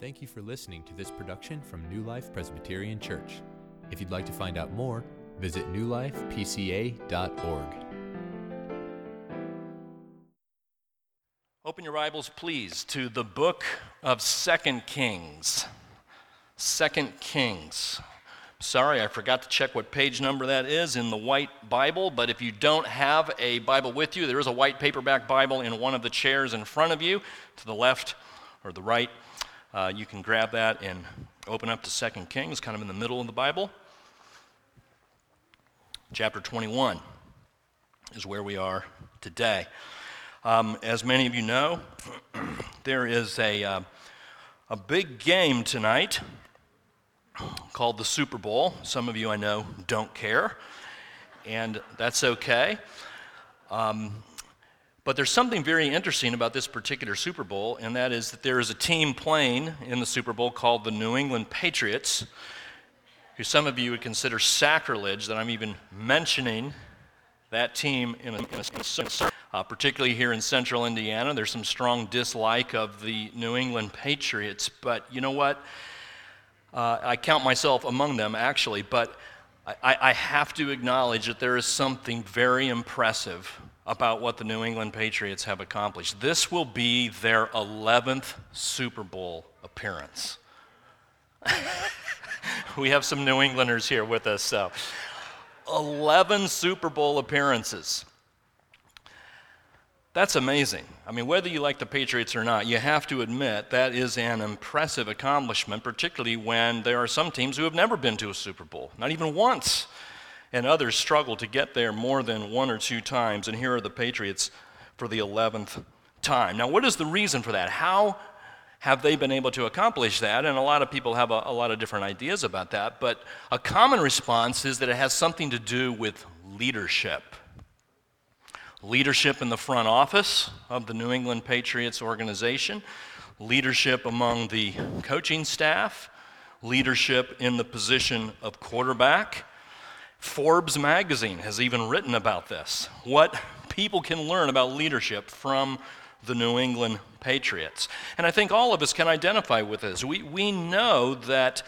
Thank you for listening to this production from New Life Presbyterian Church. If you'd like to find out more, visit newlifepca.org. Open your Bibles, please, to the book of Second Kings. Second Kings. Sorry, I forgot to check what page number that is in the white Bible, but if you don't have a Bible with you, there is a white paperback Bible in one of the chairs in front of you, to the left or the right. Uh, you can grab that and open up to Second Kings, kind of in the middle of the Bible. Chapter 21 is where we are today. Um, as many of you know, there is a, uh, a big game tonight called the Super Bowl. Some of you I know don't care, and that's okay. Um, but there's something very interesting about this particular Super Bowl, and that is that there is a team playing in the Super Bowl called the New England Patriots, who some of you would consider sacrilege that I'm even mentioning that team in a, in a uh, particularly here in central Indiana. There's some strong dislike of the New England Patriots, but you know what? Uh, I count myself among them, actually, but I, I have to acknowledge that there is something very impressive about what the New England Patriots have accomplished. This will be their 11th Super Bowl appearance. we have some New Englanders here with us, so 11 Super Bowl appearances. That's amazing. I mean, whether you like the Patriots or not, you have to admit that is an impressive accomplishment, particularly when there are some teams who have never been to a Super Bowl, not even once and others struggle to get there more than one or two times, and here are the Patriots for the 11th time. Now, what is the reason for that? How have they been able to accomplish that? And a lot of people have a, a, lot of different ideas about that, but a common response is that it has something to do with leadership. Leadership in the front office of the New England Patriots organization, leadership among the coaching staff, leadership in the position of quarterback, Forbes magazine has even written about this what people can learn about leadership from the New England Patriots. And I think all of us can identify with this. We, we know that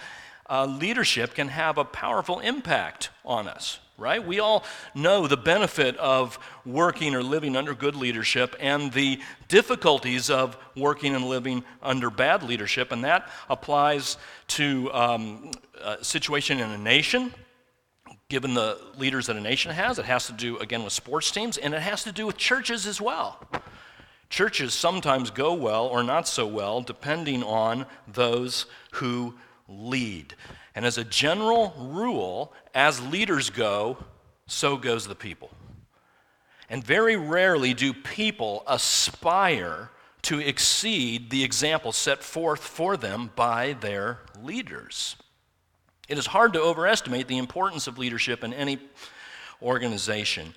uh, leadership can have a powerful impact on us, right? We all know the benefit of working or living under good leadership and the difficulties of working and living under bad leadership, and that applies to um, a situation in a nation given the leaders that a nation has. It has to do, again, with sports teams, and it has to do with churches as well. Churches sometimes go well or not so well, depending on those who lead. And as a general rule, as leaders go, so goes the people. And very rarely do people aspire to exceed the example set forth for them by their leaders. It is hard to overestimate the importance of leadership in any organization.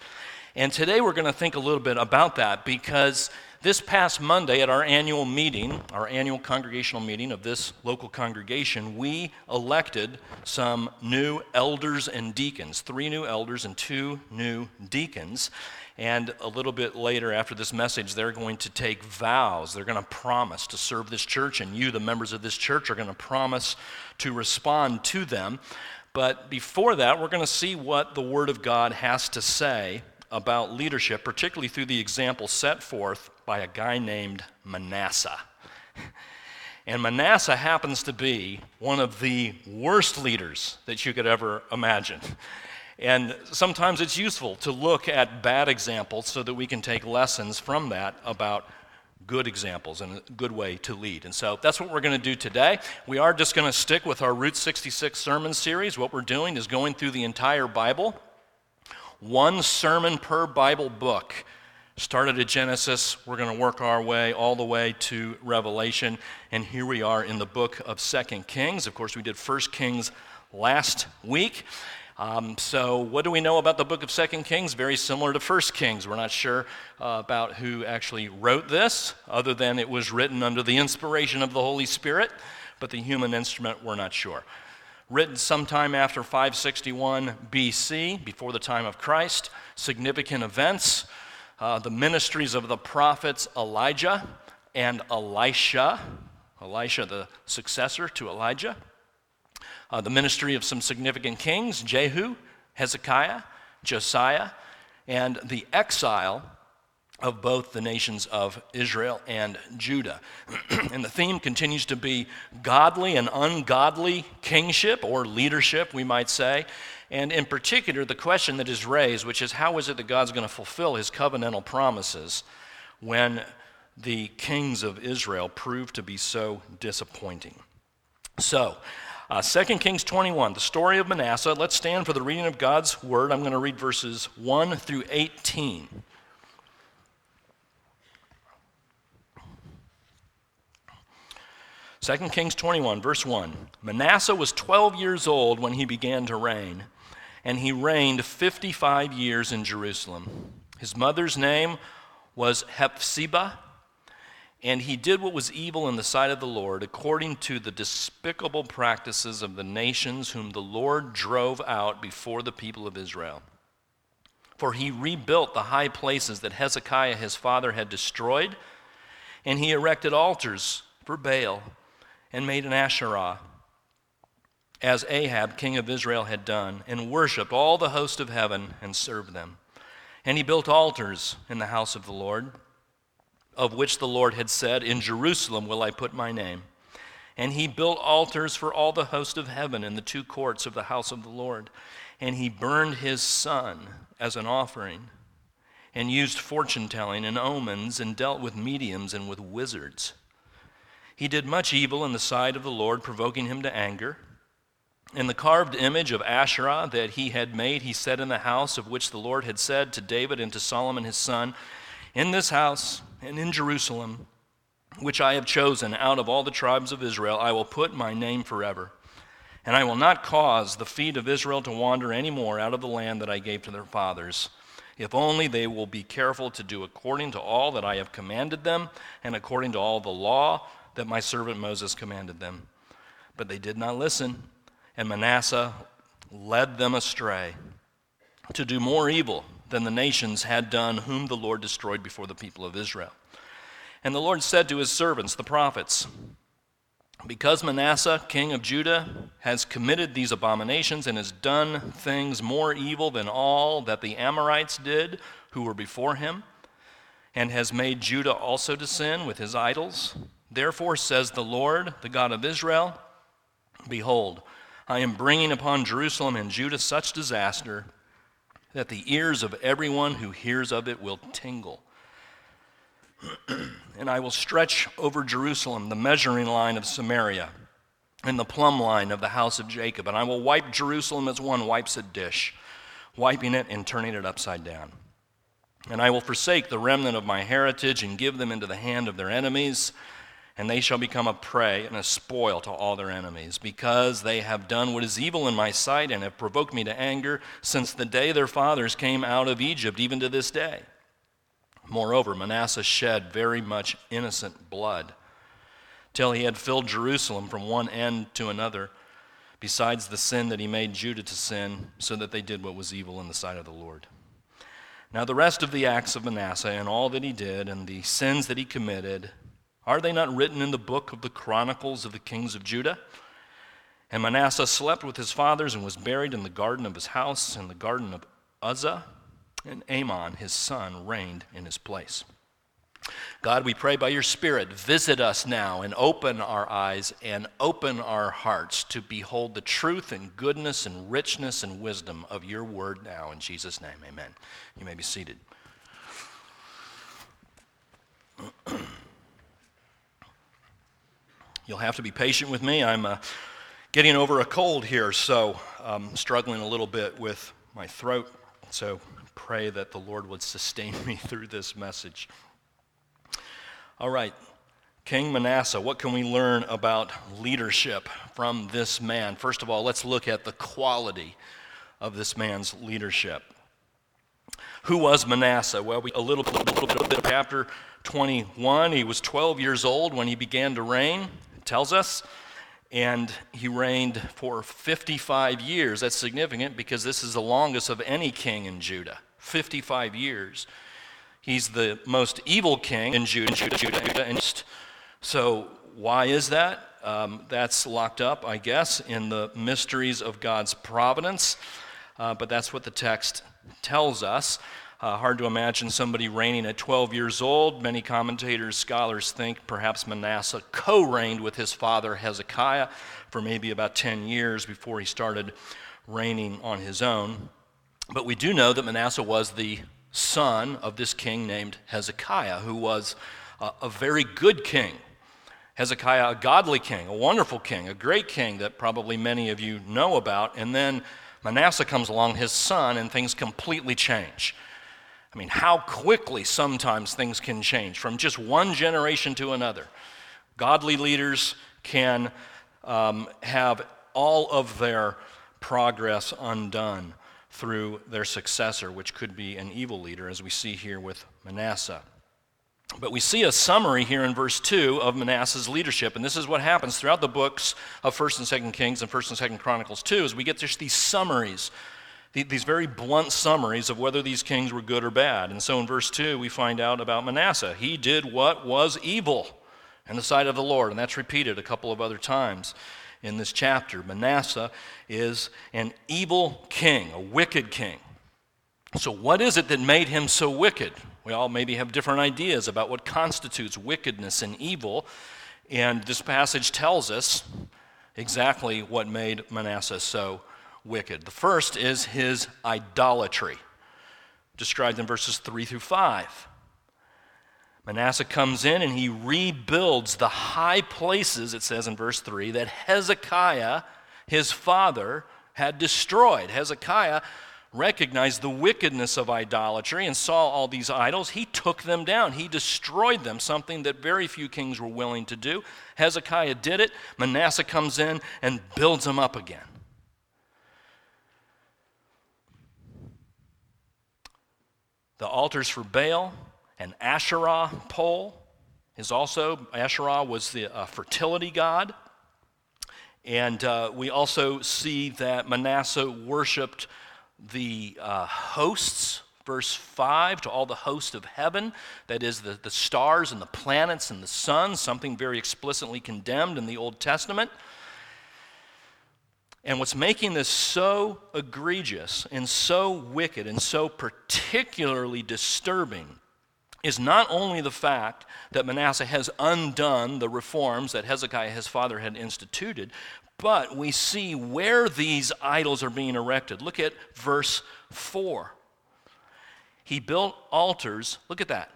And today we're going to think a little bit about that because this past Monday at our annual meeting, our annual congregational meeting of this local congregation, we elected some new elders and deacons, three new elders and two new deacons. And a little bit later, after this message, they're going to take vows. They're going to promise to serve this church, and you, the members of this church, are going to promise to respond to them. But before that, we're going to see what the Word of God has to say about leadership, particularly through the example set forth by a guy named Manasseh. And Manasseh happens to be one of the worst leaders that you could ever imagine. And sometimes it's useful to look at bad examples so that we can take lessons from that about good examples and a good way to lead. And so that's what we're going to do today. We are just going to stick with our Route 66 sermon series. What we're doing is going through the entire Bible, one sermon per Bible book. Started at Genesis, we're going to work our way all the way to Revelation, and here we are in the book of Second Kings. Of course, we did First Kings last week. Um, so, what do we know about the book of Second Kings? Very similar to First Kings. We're not sure uh, about who actually wrote this, other than it was written under the inspiration of the Holy Spirit, but the human instrument, we're not sure. Written sometime after 561 BC, before the time of Christ, significant events. Uh, the ministries of the prophets Elijah and Elisha Elisha, the successor to Elijah. Uh, the ministry of some significant kings Jehu, Hezekiah, Josiah, and the exile of both the nations of Israel and Judah. and the theme continues to be godly and ungodly kingship or leadership, we might say. And in particular, the question that is raised, which is how is it that God's going to fulfill his covenantal promises when the kings of Israel prove to be so disappointing? So, uh, 2 Kings 21, the story of Manasseh. Let's stand for the reading of God's word. I'm going to read verses 1 through 18. 2 Kings 21, verse 1. Manasseh was 12 years old when he began to reign, and he reigned 55 years in Jerusalem. His mother's name was Hephzibah, and he did what was evil in the sight of the Lord, according to the despicable practices of the nations whom the Lord drove out before the people of Israel. For he rebuilt the high places that Hezekiah his father had destroyed, and he erected altars for Baal and made an Asherah, as Ahab, king of Israel, had done, and worshiped all the host of heaven and served them. And he built altars in the house of the Lord, of which the Lord had said, In Jerusalem will I put my name. And he built altars for all the host of heaven in the two courts of the house of the Lord. And he burned his son as an offering, and used fortune telling and omens, and dealt with mediums and with wizards. He did much evil in the sight of the Lord, provoking him to anger. In the carved image of Asherah that he had made, he said in the house of which the Lord had said to David and to Solomon his son, In this house and in Jerusalem, which I have chosen out of all the tribes of Israel, I will put my name forever. And I will not cause the feet of Israel to wander any more out of the land that I gave to their fathers, if only they will be careful to do according to all that I have commanded them, and according to all the law that my servant Moses commanded them. But they did not listen, and Manasseh led them astray to do more evil than the nations had done, whom the Lord destroyed before the people of Israel. And the Lord said to his servants, the prophets, Because Manasseh, king of Judah, has committed these abominations and has done things more evil than all that the Amorites did who were before him, and has made Judah also to sin with his idols, Therefore, says the Lord, the God of Israel Behold, I am bringing upon Jerusalem and Judah such disaster that the ears of everyone who hears of it will tingle. and I will stretch over Jerusalem the measuring line of Samaria and the plumb line of the house of Ahab, and I will wipe Jerusalem as one wipes a dish, wiping it and turning it upside down. And I will forsake the remnant of my heritage and give them into the hand of their enemies and they shall become a prey and a spoil to all their enemies, because they have done what is evil in my sight and have provoked me to anger since the day their fathers came out of Egypt, even to this day. Moreover, Manasseh shed very much innocent blood, till he had filled Jerusalem from one end to another, besides the sin that he made Judah to sin, so that they did what was evil in the sight of the Lord. Now, the rest of the acts of Manasseh and all that he did and the sins that he committed, are they not written in the book of the Chronicles of the kings of Judah? And Manasseh slept with his fathers and was buried in the garden of his house, in the garden of Uzzah, and Amon, his son, reigned in his place. God, we pray by your Spirit, visit us now and open our eyes and open our hearts to behold the truth and goodness and richness and wisdom of your word now. In Jesus' name, amen. You may be seated. You'll have to be patient with me. I'm uh, getting over a cold here, so I'm struggling a little bit with my throat. So pray that the Lord would sustain me through this message. All right, King Manasseh, what can we learn about leadership from this man? First of all, let's look at the quality of this man's leadership. Who was Manasseh? Well, we a little, little bit of chapter 21. He was 12 years old when he began to reign tells us. And he reigned for 55 years. That's significant because this is the longest of any king in Judah 55 years. He's the most evil king in Judah. Judah, so why is that? Um, that's locked up, I guess, in the mysteries of God's providence, uh, but that's what the text tells us. Uh, hard to imagine somebody reigning at 12 years old. Many commentators, scholars think perhaps Manasseh co reigned with his father Hezekiah for maybe about 10 years before he started reigning on his own. But we do know that Manasseh was the son of this king named Hezekiah, who was a, a very good king. Hezekiah, a godly king, a wonderful king, a great king that probably many of you know about. And then Manasseh comes along, his son, and things completely change. I mean, how quickly sometimes things can change from just one generation to another. Godly leaders can um, have all of their progress undone through their successor, which could be an evil leader, as we see here with Manasseh. But we see a summary here in verse 2 of Manasseh's leadership, and this is what happens throughout the books of 1st and 2nd Kings and 1st and 2nd Chronicles too, is we get just these summaries these very blunt summaries of whether these kings were good or bad. And so in verse 2, we find out about Manasseh. He did what was evil in the sight of the Lord, and that's repeated a couple of other times in this chapter. Manasseh is an evil king, a wicked king. So, what is it that made him so wicked? We all maybe have different ideas about what constitutes wickedness and evil, and this passage tells us exactly what made Manasseh so wicked. The first is his idolatry, described in verses 3 through 5. Manasseh comes in and he rebuilds the high places, it says in verse 3, that Hezekiah, his father, had destroyed. Hezekiah recognized the wickedness of idolatry and saw all these idols. He took them down, he destroyed them, something that very few kings were willing to do. Hezekiah did it. Manasseh comes in and builds them up again. The altars for Baal and Asherah pole is also, Asherah was the uh, fertility god. And uh, we also see that Manasseh worshiped the uh, hosts, verse 5, to all the hosts of heaven, that is, the, the stars and the planets and the sun, something very explicitly condemned in the Old Testament. And what's making this so egregious and so wicked and so particularly disturbing is not only the fact that Manasseh has undone the reforms that Hezekiah, his father, had instituted, but we see where these idols are being erected. Look at verse 4. He built altars, look at that,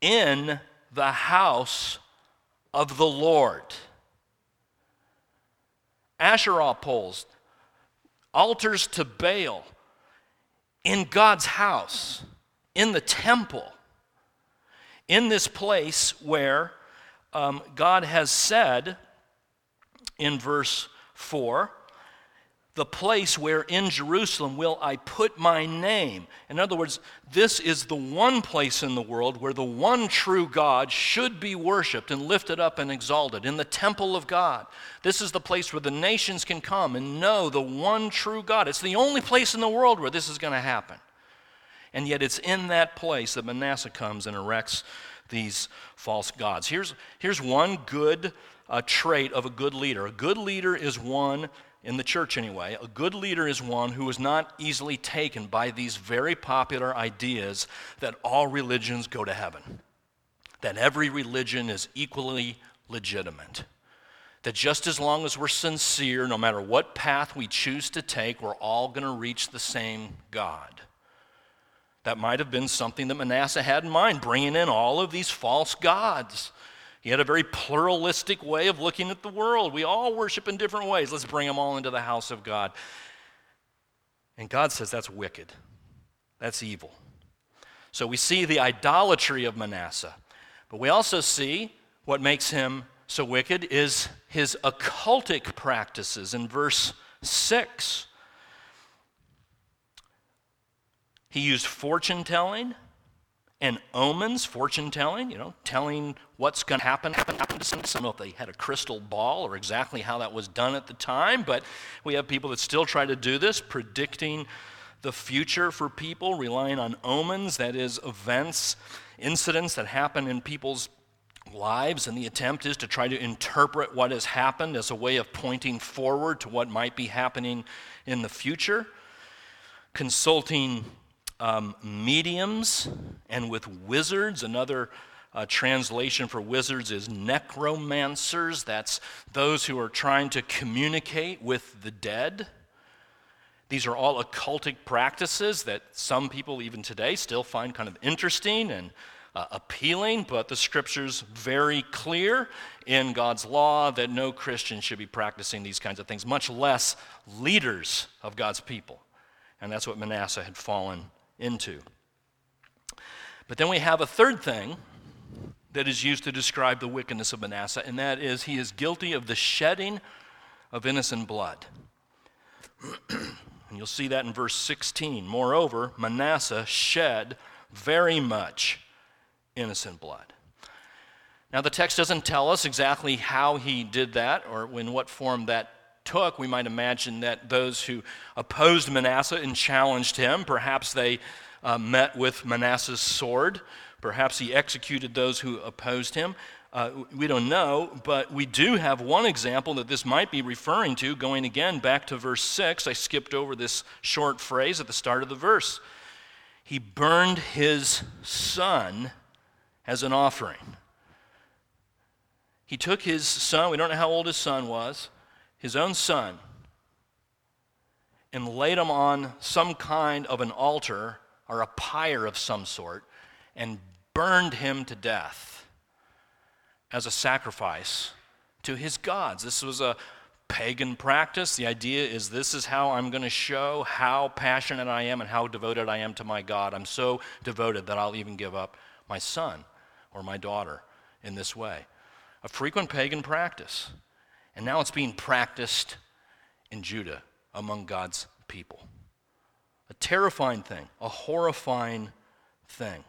in the house of the Lord. Asherah poles, altars to Baal in God's house, in the temple, in this place where um, God has said in verse 4 the place where in Jerusalem will I put my name. In other words, this is the one place in the world where the one true God should be worshiped and lifted up and exalted, in the temple of God. This is the place where the nations can come and know the one true God. It's the only place in the world where this is going to happen. And yet, it's in that place that Manasseh comes and erects these false gods. Here's, here's one good uh, trait of a good leader a good leader is one in the church anyway, a good leader is one who is not easily taken by these very popular ideas that all religions go to heaven, that every religion is equally legitimate, that just as long as we're sincere, no matter what path we choose to take, we're all going to reach the same God. That might have been something that Manasseh had in mind, bringing in all of these false gods he had a very pluralistic way of looking at the world. We all worship in different ways. Let's bring them all into the house of God. And God says that's wicked, that's evil. So we see the idolatry of Manasseh. But we also see what makes him so wicked is his occultic practices in verse 6. He used fortune telling and omens, fortune telling, you know, telling what's going to happen, happen, happen to. I don't know if they had a crystal ball or exactly how that was done at the time, but we have people that still try to do this, predicting the future for people, relying on omens, that is, events, incidents that happen in people's lives, and the attempt is to try to interpret what has happened as a way of pointing forward to what might be happening in the future, consulting um, mediums and with wizards. Another uh, translation for wizards is necromancers. That's those who are trying to communicate with the dead. These are all occultic practices that some people, even today, still find kind of interesting and uh, appealing, but the scripture's very clear in God's law that no Christian should be practicing these kinds of things, much less leaders of God's people. And that's what Manasseh had fallen into. But then we have a third thing that is used to describe the wickedness of Manasseh, and that is he is guilty of the shedding of innocent blood. and you'll see that in verse 16. Moreover, Manasseh shed very much innocent blood. Now, the text doesn't tell us exactly how he did that or in what form that took. We might imagine that those who opposed Manasseh and challenged him, perhaps they uh, met with Manasseh's sword. Perhaps he executed those who opposed him. Uh, we don't know, but we do have one example that this might be referring to, going again back to verse 6. I skipped over this short phrase at the start of the verse. He burned his son as an offering. He took his son, we don't know how old his son was, his own son, and laid him on some kind of an altar or a pyre of some sort and burned him to death as a sacrifice to his gods. This was a pagan practice. The idea is this is how I'm going to show how passionate I am and how devoted I am to my God. I'm so devoted that I'll even give up my son or my daughter in this way. A frequent pagan practice. And now it's being practiced in Judah among God's people. A terrifying thing, a horrifying thing.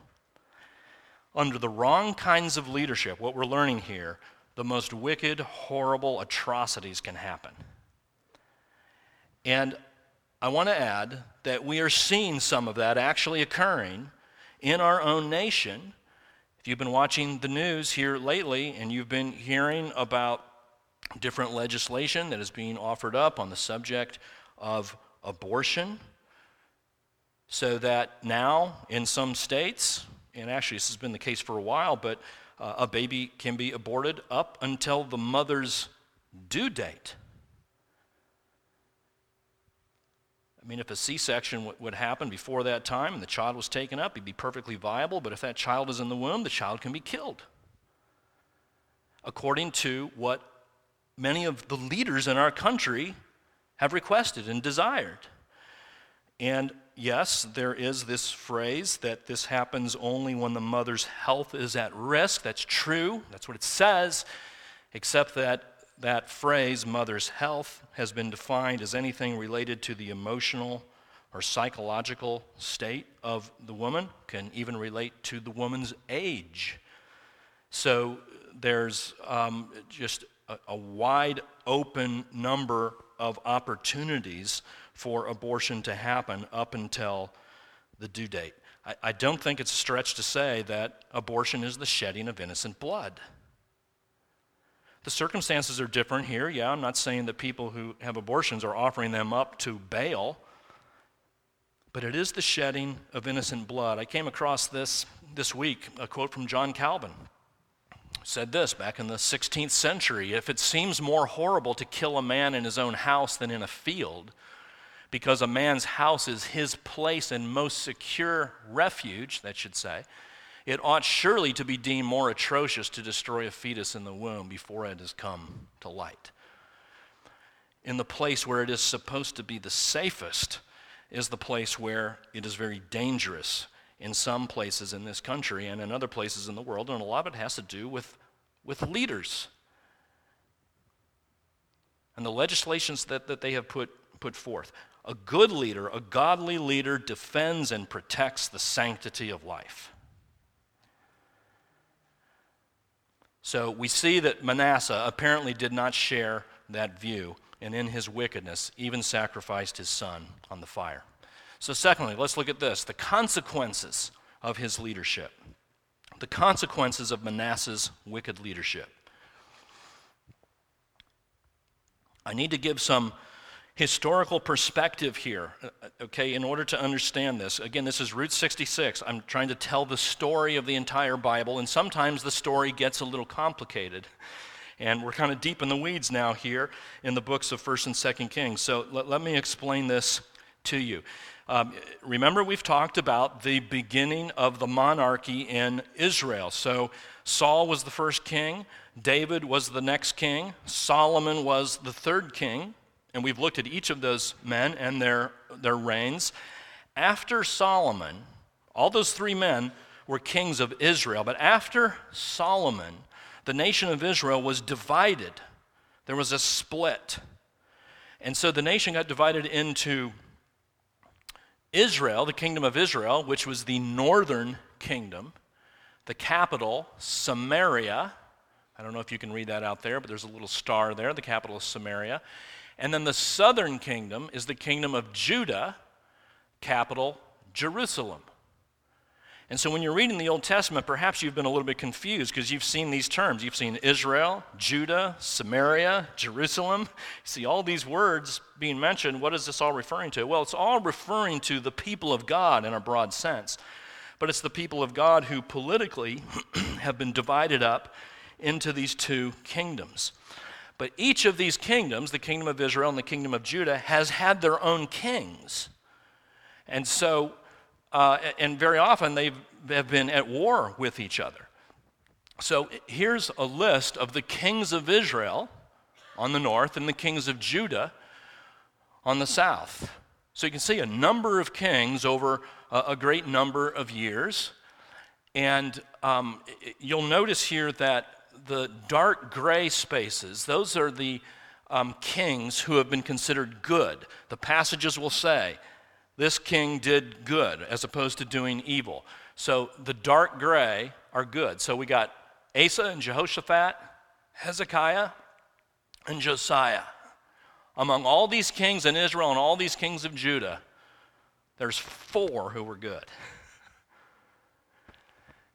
Under the wrong kinds of leadership, what we're learning here, the most wicked, horrible atrocities can happen. And I want to add that we are seeing some of that actually occurring in our own nation if you've been watching the news here lately and you've been hearing about different legislation that is being offered up on the subject of abortion, so that now in some states, and actually this has been the case for a while, but uh, a baby can be aborted up until the mother's due date. I mean, if a C section w- would happen before that time and the child was taken up, he'd be perfectly viable, but if that child is in the womb, the child can be killed. According to what many of the leaders in our country have requested and desired. And yes, there is this phrase that this happens only when the mother's health is at risk. That's true, that's what it says, except that that phrase, mother's health, has been defined as anything related to the emotional or psychological state of the woman, can even relate to the woman's age. So there's um, just a, a wide open number of opportunities for abortion to happen up until the due date. I, I don't think it's a stretch to say that abortion is the shedding of innocent blood. The circumstances are different here. Yeah, I'm not saying that people who have abortions are offering them up to Baal, but it is the shedding of innocent blood. I came across this this week, a quote from John Calvin. Said this back in the 16th century If it seems more horrible to kill a man in his own house than in a field, because a man's house is his place and most secure refuge, that should say, it ought surely to be deemed more atrocious to destroy a fetus in the womb before it has come to light. In the place where it is supposed to be the safest is the place where it is very dangerous in some places in this country and in other places in the world, and a lot of it has to do with, with leaders and the legislations that, that they have put, put forth. A good leader, a godly leader, defends and protects the sanctity of life. So we see that Manasseh apparently did not share that view, and in his wickedness, even sacrificed his son on the fire. So, secondly, let's look at this the consequences of his leadership. the consequences of Manasseh's wicked leadership. I need to give some historical perspective here, uh, okay, in order to understand this. Again, this is Route 66. I'm trying to tell the story of the entire Bible, and sometimes the story gets a little complicated. And we're kind of deep in the weeds now here in the books of 1st and 2nd Kings. So let, let me explain this to you. Um, remember, we've talked about the beginning of the monarchy in Israel. So Saul was the first king, David was the next king, Solomon was the third king. And we've looked at each of those men and their, their reigns. After Solomon, all those three men were kings of Israel. But after Solomon, the nation of Israel was divided. There was a split. And so the nation got divided into Israel, the kingdom of Israel, which was the northern kingdom, the capital, Samaria. I don't know if you can read that out there, but there's a little star there. The capital is Samaria. And then the southern kingdom is the kingdom of Judah, capital Jerusalem. And so when you're reading the Old Testament, perhaps you've been a little bit confused because you've seen these terms. You've seen Israel, Judah, Samaria, Jerusalem. You see all these words being mentioned. What is this all referring to? Well, it's all referring to the people of God in a broad sense. But it's the people of God who politically have been divided up into these two kingdoms. But each of these kingdoms, the kingdom of Israel and the kingdom of Judah, has had their own kings. And so, uh, and very often they have been at war with each other. So here's a list of the kings of Israel on the north and the kings of Judah on the south. So you can see a number of kings over a, great number of years. And um, you'll notice here that the dark gray spaces, those are the um, kings who have been considered good. The passages will say, this king did good as opposed to doing evil. So the dark gray are good. So we got Asa and Jehoshaphat, Hezekiah, and Josiah. Among all these kings in Israel and all these kings of Judah, there's four who were good.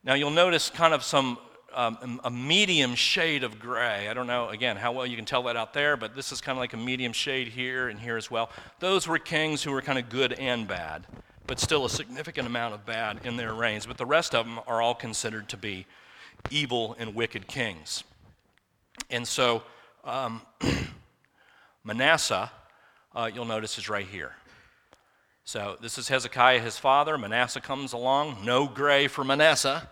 Now you'll notice kind of some um, a medium shade of gray. I don't know, again, how well you can tell that out there, but this is kind of like a medium shade here and here as well. Those were kings who were kind of good and bad, but still a significant amount of bad in their reigns. But the rest of them are all considered to be evil and wicked kings. And so um, Manasseh, uh, you'll notice, is right here. So this is Hezekiah, his father. Manasseh comes along. No gray for Manasseh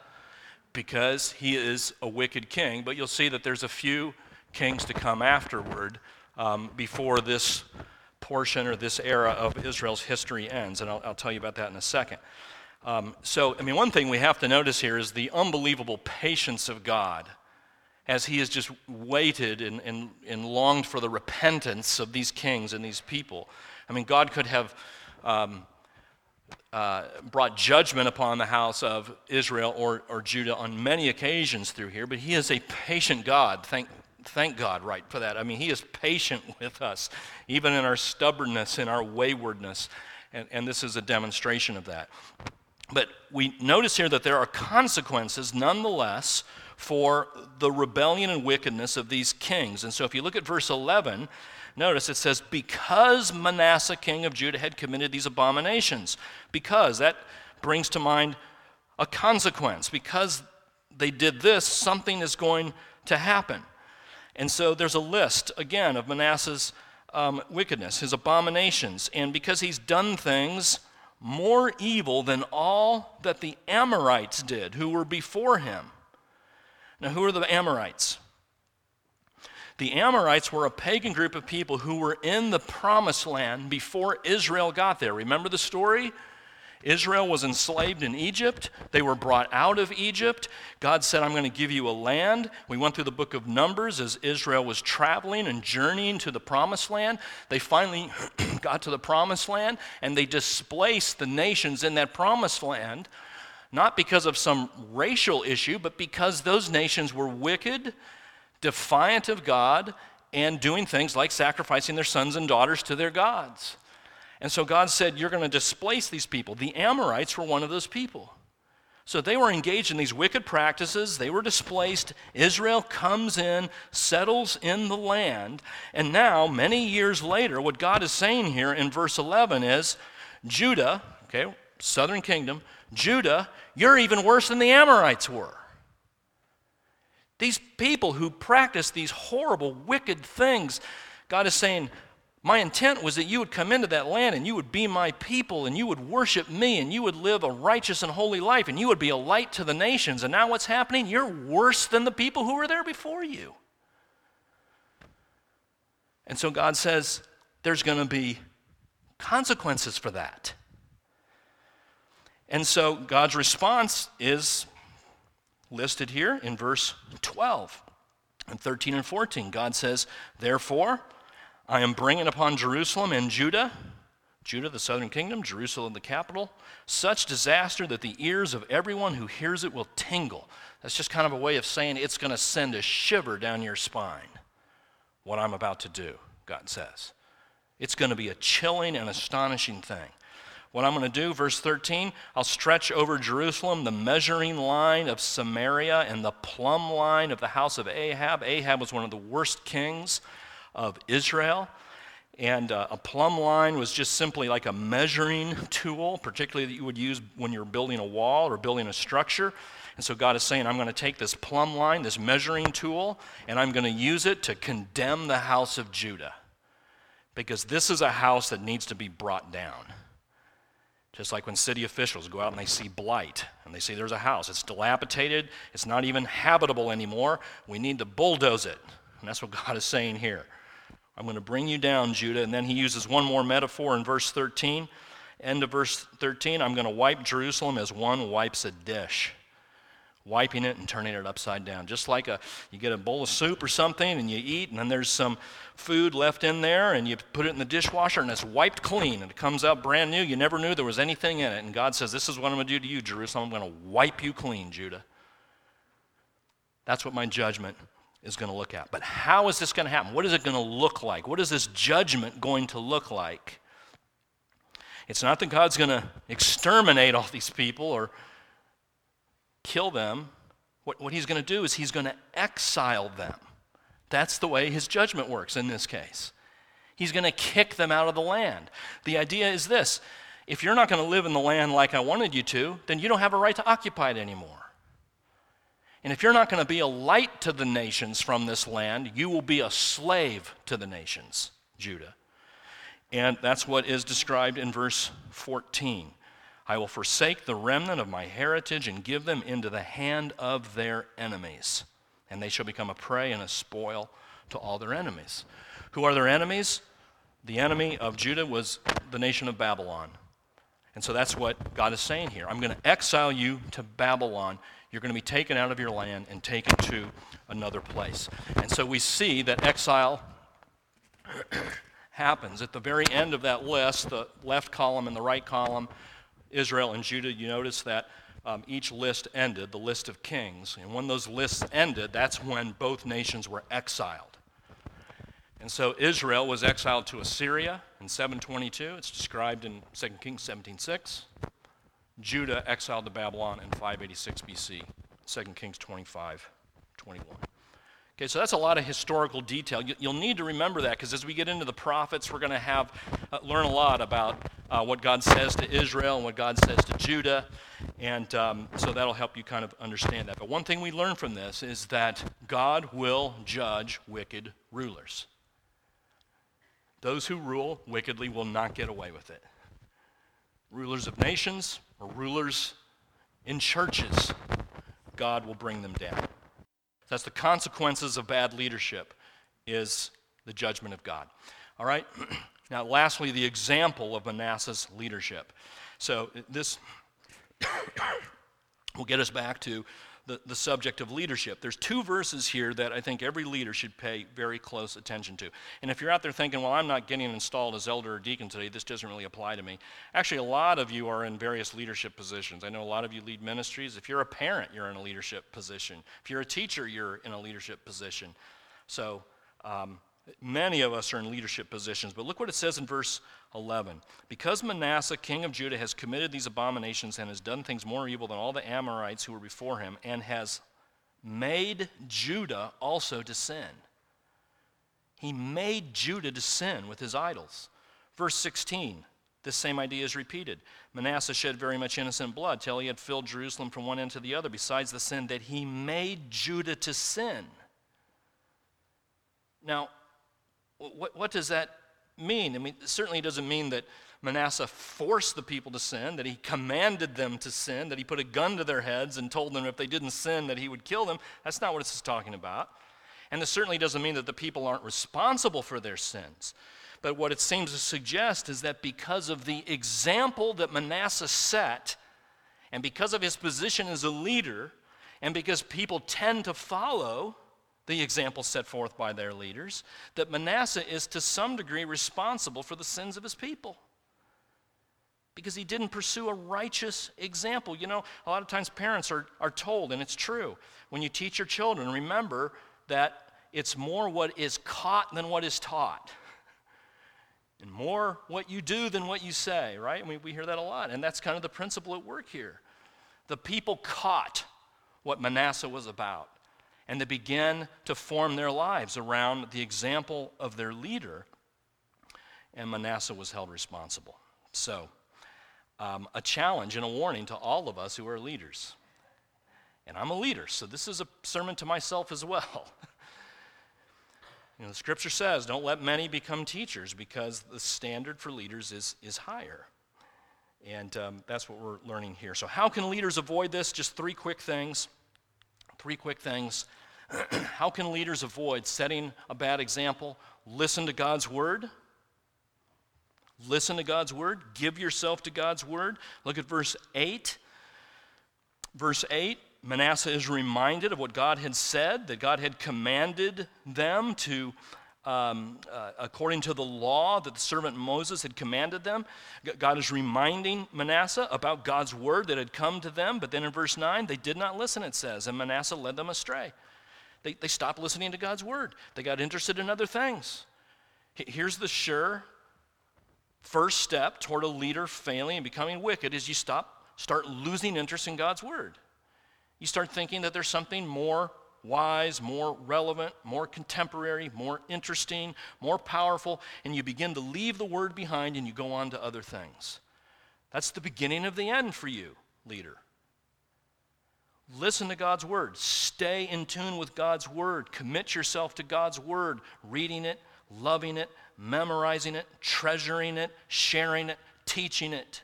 because he is a wicked king. But you'll see that there's a few kings to come afterward um, before this portion or this era of Israel's history ends. And I'll, I'll tell you about that in a second. Um, so, I mean, one thing we have to notice here is the unbelievable patience of God as he has just waited and, and, and longed for the repentance of these kings and these people. I mean, God could have um, uh, brought judgment upon the house of Israel or, or Judah on many occasions through here, but he is a patient God. Thank, thank God, right, for that. I mean, he is patient with us, even in our stubbornness and our waywardness, and, and this is a demonstration of that. But we notice here that there are consequences nonetheless for the rebellion and wickedness of these kings. And so if you look at verse 11, Notice it says, because Manasseh, king of Judah, had committed these abominations. Because, that brings to mind a consequence. Because they did this, something is going to happen. And so there's a list, again, of Manasseh's um, wickedness, his abominations. And because he's done things more evil than all that the Amorites did, who were before him. Now, who are the Amorites? The Amorites were a pagan group of people who were in the promised land before Israel got there. Remember the story? Israel was enslaved in Egypt. They were brought out of Egypt. God said, I'm going to give you a land. We went through the book of Numbers as Israel was traveling and journeying to the promised land. They finally got to the promised land and they displaced the nations in that promised land, not because of some racial issue, but because those nations were wicked defiant of God and doing things like sacrificing their sons and daughters to their gods. And so God said, You're going to displace these people. The Amorites were one of those people. So they were engaged in these wicked practices. They were displaced. Israel comes in, settles in the land. And now, many years later, what God is saying here in verse 11 is Judah, okay, southern kingdom, Judah, you're even worse than the Amorites were. These people who practice these horrible, wicked things, God is saying, my intent was that you would come into that land and you would be my people and you would worship me and you would live a righteous and holy life and you would be a light to the nations. And now what's happening? You're worse than the people who were there before you. And so God says there's going to be consequences for that. And so God's response is listed here in verse 12 and 13 and 14. God says, Therefore, I am bringing upon Jerusalem and Judah, Judah, the southern kingdom, Jerusalem, the capital, such disaster that the ears of everyone who hears it will tingle. That's just kind of a way of saying it's going to send a shiver down your spine, what I'm about to do, God says. It's going to be a chilling and astonishing thing. What I'm going to do, verse 13, I'll stretch over Jerusalem the measuring line of Samaria and the plumb line of the house of Ahab. Ahab was one of the worst kings of Israel. And uh, a plumb line was just simply like a measuring tool, particularly that you would use when you're building a wall or building a structure. And so God is saying, I'm going to take this plumb line, this measuring tool, and I'm going to use it to condemn the house of Judah. Because this is a house that needs to be brought down. Just like when city officials go out and they see blight and they see there's a house, it's dilapidated, it's not even habitable anymore, we need to bulldoze it. And that's what God is saying here. I'm going to bring you down, Judah. And then he uses one more metaphor in verse 13. End of verse 13 I'm going to wipe Jerusalem as one wipes a dish wiping it and turning it upside down. Just like a, you get a bowl of soup or something and you eat, and then there's some food left in there, and you put it in the dishwasher, and it's wiped clean, and it comes out brand new. You never knew there was anything in it. And God says, This is what I'm going to do to you, Jerusalem. I'm going to wipe you clean, Judah. That's what my judgment is going to look at. But how is this going to happen? What is it going to look like? What is this judgment going to look like? It's not that God's going to exterminate all these people or kill them, what, what he's going to do is he's going to exile them. That's the way his judgment works in this case. He's going to kick them out of the land. The idea is this if you're not going to live in the land like I wanted you to, then you don't have a right to occupy it anymore. And if you're not going to be a light to the nations from this land, you will be a slave to the nations, Judah. And that's what is described in verse 14. I will forsake the remnant of my heritage and give them into the hand of their enemies. And they shall become a prey and a spoil to all their enemies. Who are their enemies? The enemy of Judah was the nation of Babylon. And so that's what God is saying here. I'm going to exile you to Babylon. You're going to be taken out of your land and taken to another place. And so we see that exile happens. At the very end of that list, the left column and the right column, Israel and Judah, you notice that um, each list ended, the list of kings. And when those lists ended, that's when both nations were exiled. And so Israel was exiled to Assyria in 722. It's described in 2 Kings 17:6. Judah exiled to Babylon in 586 BC. 2 Kings 25, 21. Okay, so that's a lot of historical detail. You'll need to remember that because as we get into the prophets, we're going to have uh, learn a lot about uh, what God says to Israel and what God says to Judah, and um, so that'll help you kind of understand that. But one thing we learn from this is that God will judge wicked rulers. Those who rule wickedly will not get away with it. Rulers of nations or rulers in churches, God will bring them down. That's the consequences of bad leadership is the judgment of God. All right? now, lastly, the example of Manasseh's leadership. So, this will get us back to the, the subject of leadership. There's two verses here that I think every leader should pay very close attention to. And if you're out there thinking, well, I'm not getting installed as elder or deacon today, this doesn't really apply to me. Actually, a lot of you are in various leadership positions. I know a lot of you lead ministries. If you're a parent, you're in a leadership position. If you're a teacher, you're in a leadership position. So, um, Many of us are in leadership positions, but look what it says in verse 11. Because Manasseh, king of Judah, has committed these abominations and has done things more evil than all the Amorites who were before him, and has made Judah also to sin. He made Judah to sin with his idols. Verse 16, this same idea is repeated. Manasseh shed very much innocent blood till he had filled Jerusalem from one end to the other, besides the sin that he made Judah to sin. Now, what, what does that mean? I mean, certainly it doesn't mean that Manasseh forced the people to sin, that he commanded them to sin, that he put a gun to their heads and told them if they didn't sin that he would kill them. That's not what this is talking about. And this certainly doesn't mean that the people aren't responsible for their sins. But what it seems to suggest is that because of the example that Manasseh set, and because of his position as a leader, and because people tend to follow the example set forth by their leaders, that Manasseh is to some degree responsible for the sins of his people because he didn't pursue a righteous example. You know, a lot of times parents are, are told, and it's true, when you teach your children, remember that it's more what is caught than what is taught. And more what you do than what you say, right? I mean, we hear that a lot. And that's kind of the principle at work here. The people caught what Manasseh was about, and they began to form their lives around the example of their leader, and Manasseh was held responsible. So, um, a challenge and a warning to all of us who are leaders. And I'm a leader, so this is a sermon to myself as well. you know, the scripture says, don't let many become teachers because the standard for leaders is, is higher. And um, that's what we're learning here. So, how can leaders avoid this? Just three quick things. Three quick things. how can leaders avoid setting a bad example? Listen to God's word. Listen to God's word. Give yourself to God's word. Look at verse 8. Verse 8 Manasseh is reminded of what God had said, that God had commanded them to, um, uh, according to the law that the servant Moses had commanded them. God is reminding Manasseh about God's word that had come to them. But then in verse 9, they did not listen, it says, and Manasseh led them astray. They, they stopped listening to God's word, they got interested in other things. Here's the sure first step toward a leader failing and becoming wicked is you stop start losing interest in God's word. You start thinking that there's something more wise, more relevant, more contemporary, more interesting, more powerful, and you begin to leave the word behind and you go on to other things. That's the beginning of the end for you, leader. Listen to God's word. Stay in tune with God's word. Commit yourself to God's word, reading it, loving it, memorizing it, treasuring it, sharing it, teaching it.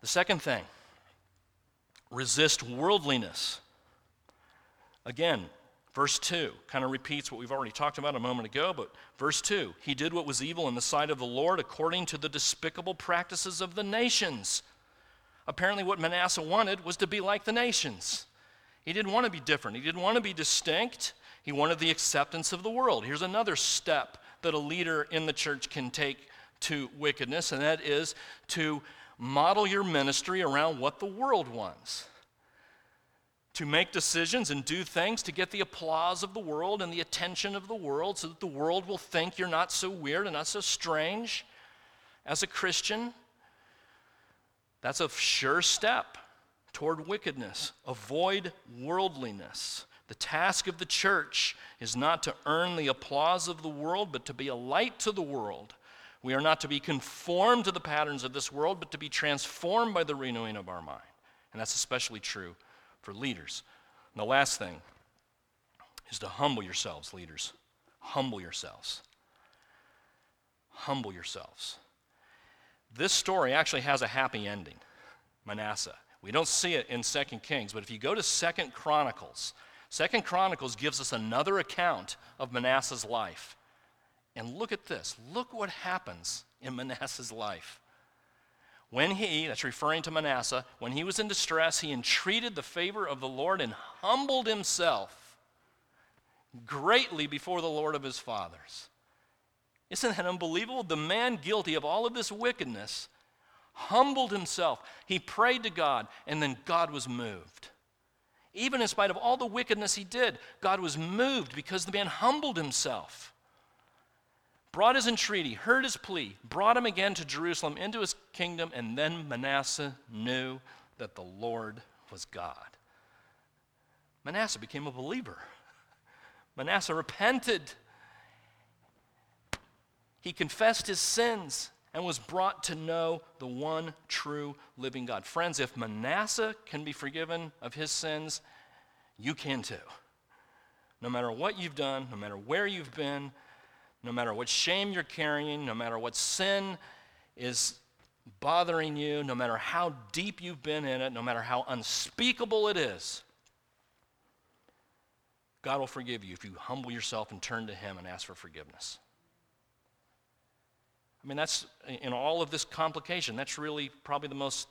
The second thing, resist worldliness. Again, verse 2 kind of repeats what we've already talked about a moment ago, but verse 2 He did what was evil in the sight of the Lord according to the despicable practices of the nations. Apparently, what Manasseh wanted was to be like the nations. He didn't want to be different, he didn't want to be distinct. He wanted the acceptance of the world. Here's another step that a leader in the church can take to wickedness, and that is to model your ministry around what the world wants. To make decisions and do things to get the applause of the world and the attention of the world so that the world will think you're not so weird and not so strange as a Christian. That's a sure step toward wickedness. Avoid worldliness. The task of the church is not to earn the applause of the world, but to be a light to the world. We are not to be conformed to the patterns of this world, but to be transformed by the renewing of our mind. And that's especially true for leaders. And the last thing is to humble yourselves, leaders. Humble yourselves. Humble yourselves. This story actually has a happy ending Manasseh. We don't see it in Second Kings, but if you go to Second Chronicles, Second Chronicles gives us another account of Manasseh's life. And look at this. Look what happens in Manasseh's life. When he, that's referring to Manasseh, when he was in distress, he entreated the favor of the Lord and humbled himself greatly before the Lord of his fathers. Isn't that unbelievable? The man guilty of all of this wickedness humbled himself. He prayed to God, and then God was moved. Even in spite of all the wickedness he did, God was moved because the man humbled himself. Brought his entreaty, heard his plea, brought him again to Jerusalem into his kingdom, and then Manasseh knew that the Lord was God. Manasseh became a believer. Manasseh repented. He confessed his sins and was brought to know the one true living God. Friends, if Manasseh can be forgiven of his sins, you can too. No matter what you've done, no matter where you've been, no matter what shame you're carrying, no matter what sin is bothering you, no matter how deep you've been in it, no matter how unspeakable it is, God will forgive you if you humble yourself and turn to Him and ask for forgiveness. I mean, that's in all of this complication, that's really probably the most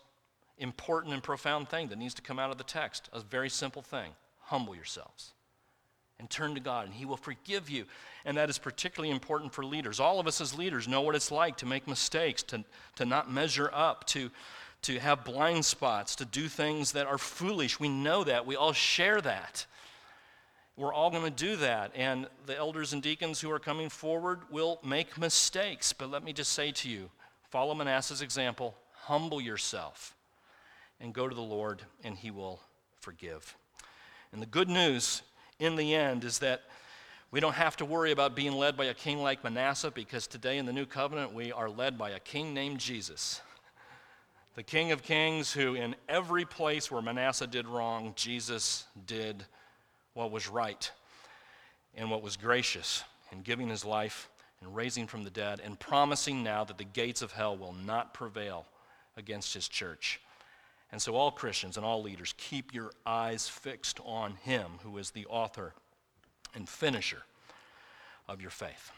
important and profound thing that needs to come out of the text. A very simple thing humble yourselves and turn to God, and He will forgive you. And that is particularly important for leaders. All of us as leaders know what it's like to make mistakes, to, to not measure up, to, to have blind spots, to do things that are foolish. We know that. We all share that. We're all going to do that. And the elders and deacons who are coming forward will make mistakes. But let me just say to you follow Manasseh's example, humble yourself, and go to the Lord, and he will forgive. And the good news in the end is that we don't have to worry about being led by a king like Manasseh because today in the new covenant we are led by a king named Jesus. The King of Kings, who in every place where Manasseh did wrong, Jesus did what was right and what was gracious in giving his life and raising from the dead and promising now that the gates of hell will not prevail against his church. And so, all Christians and all leaders, keep your eyes fixed on him who is the author and finisher of your faith.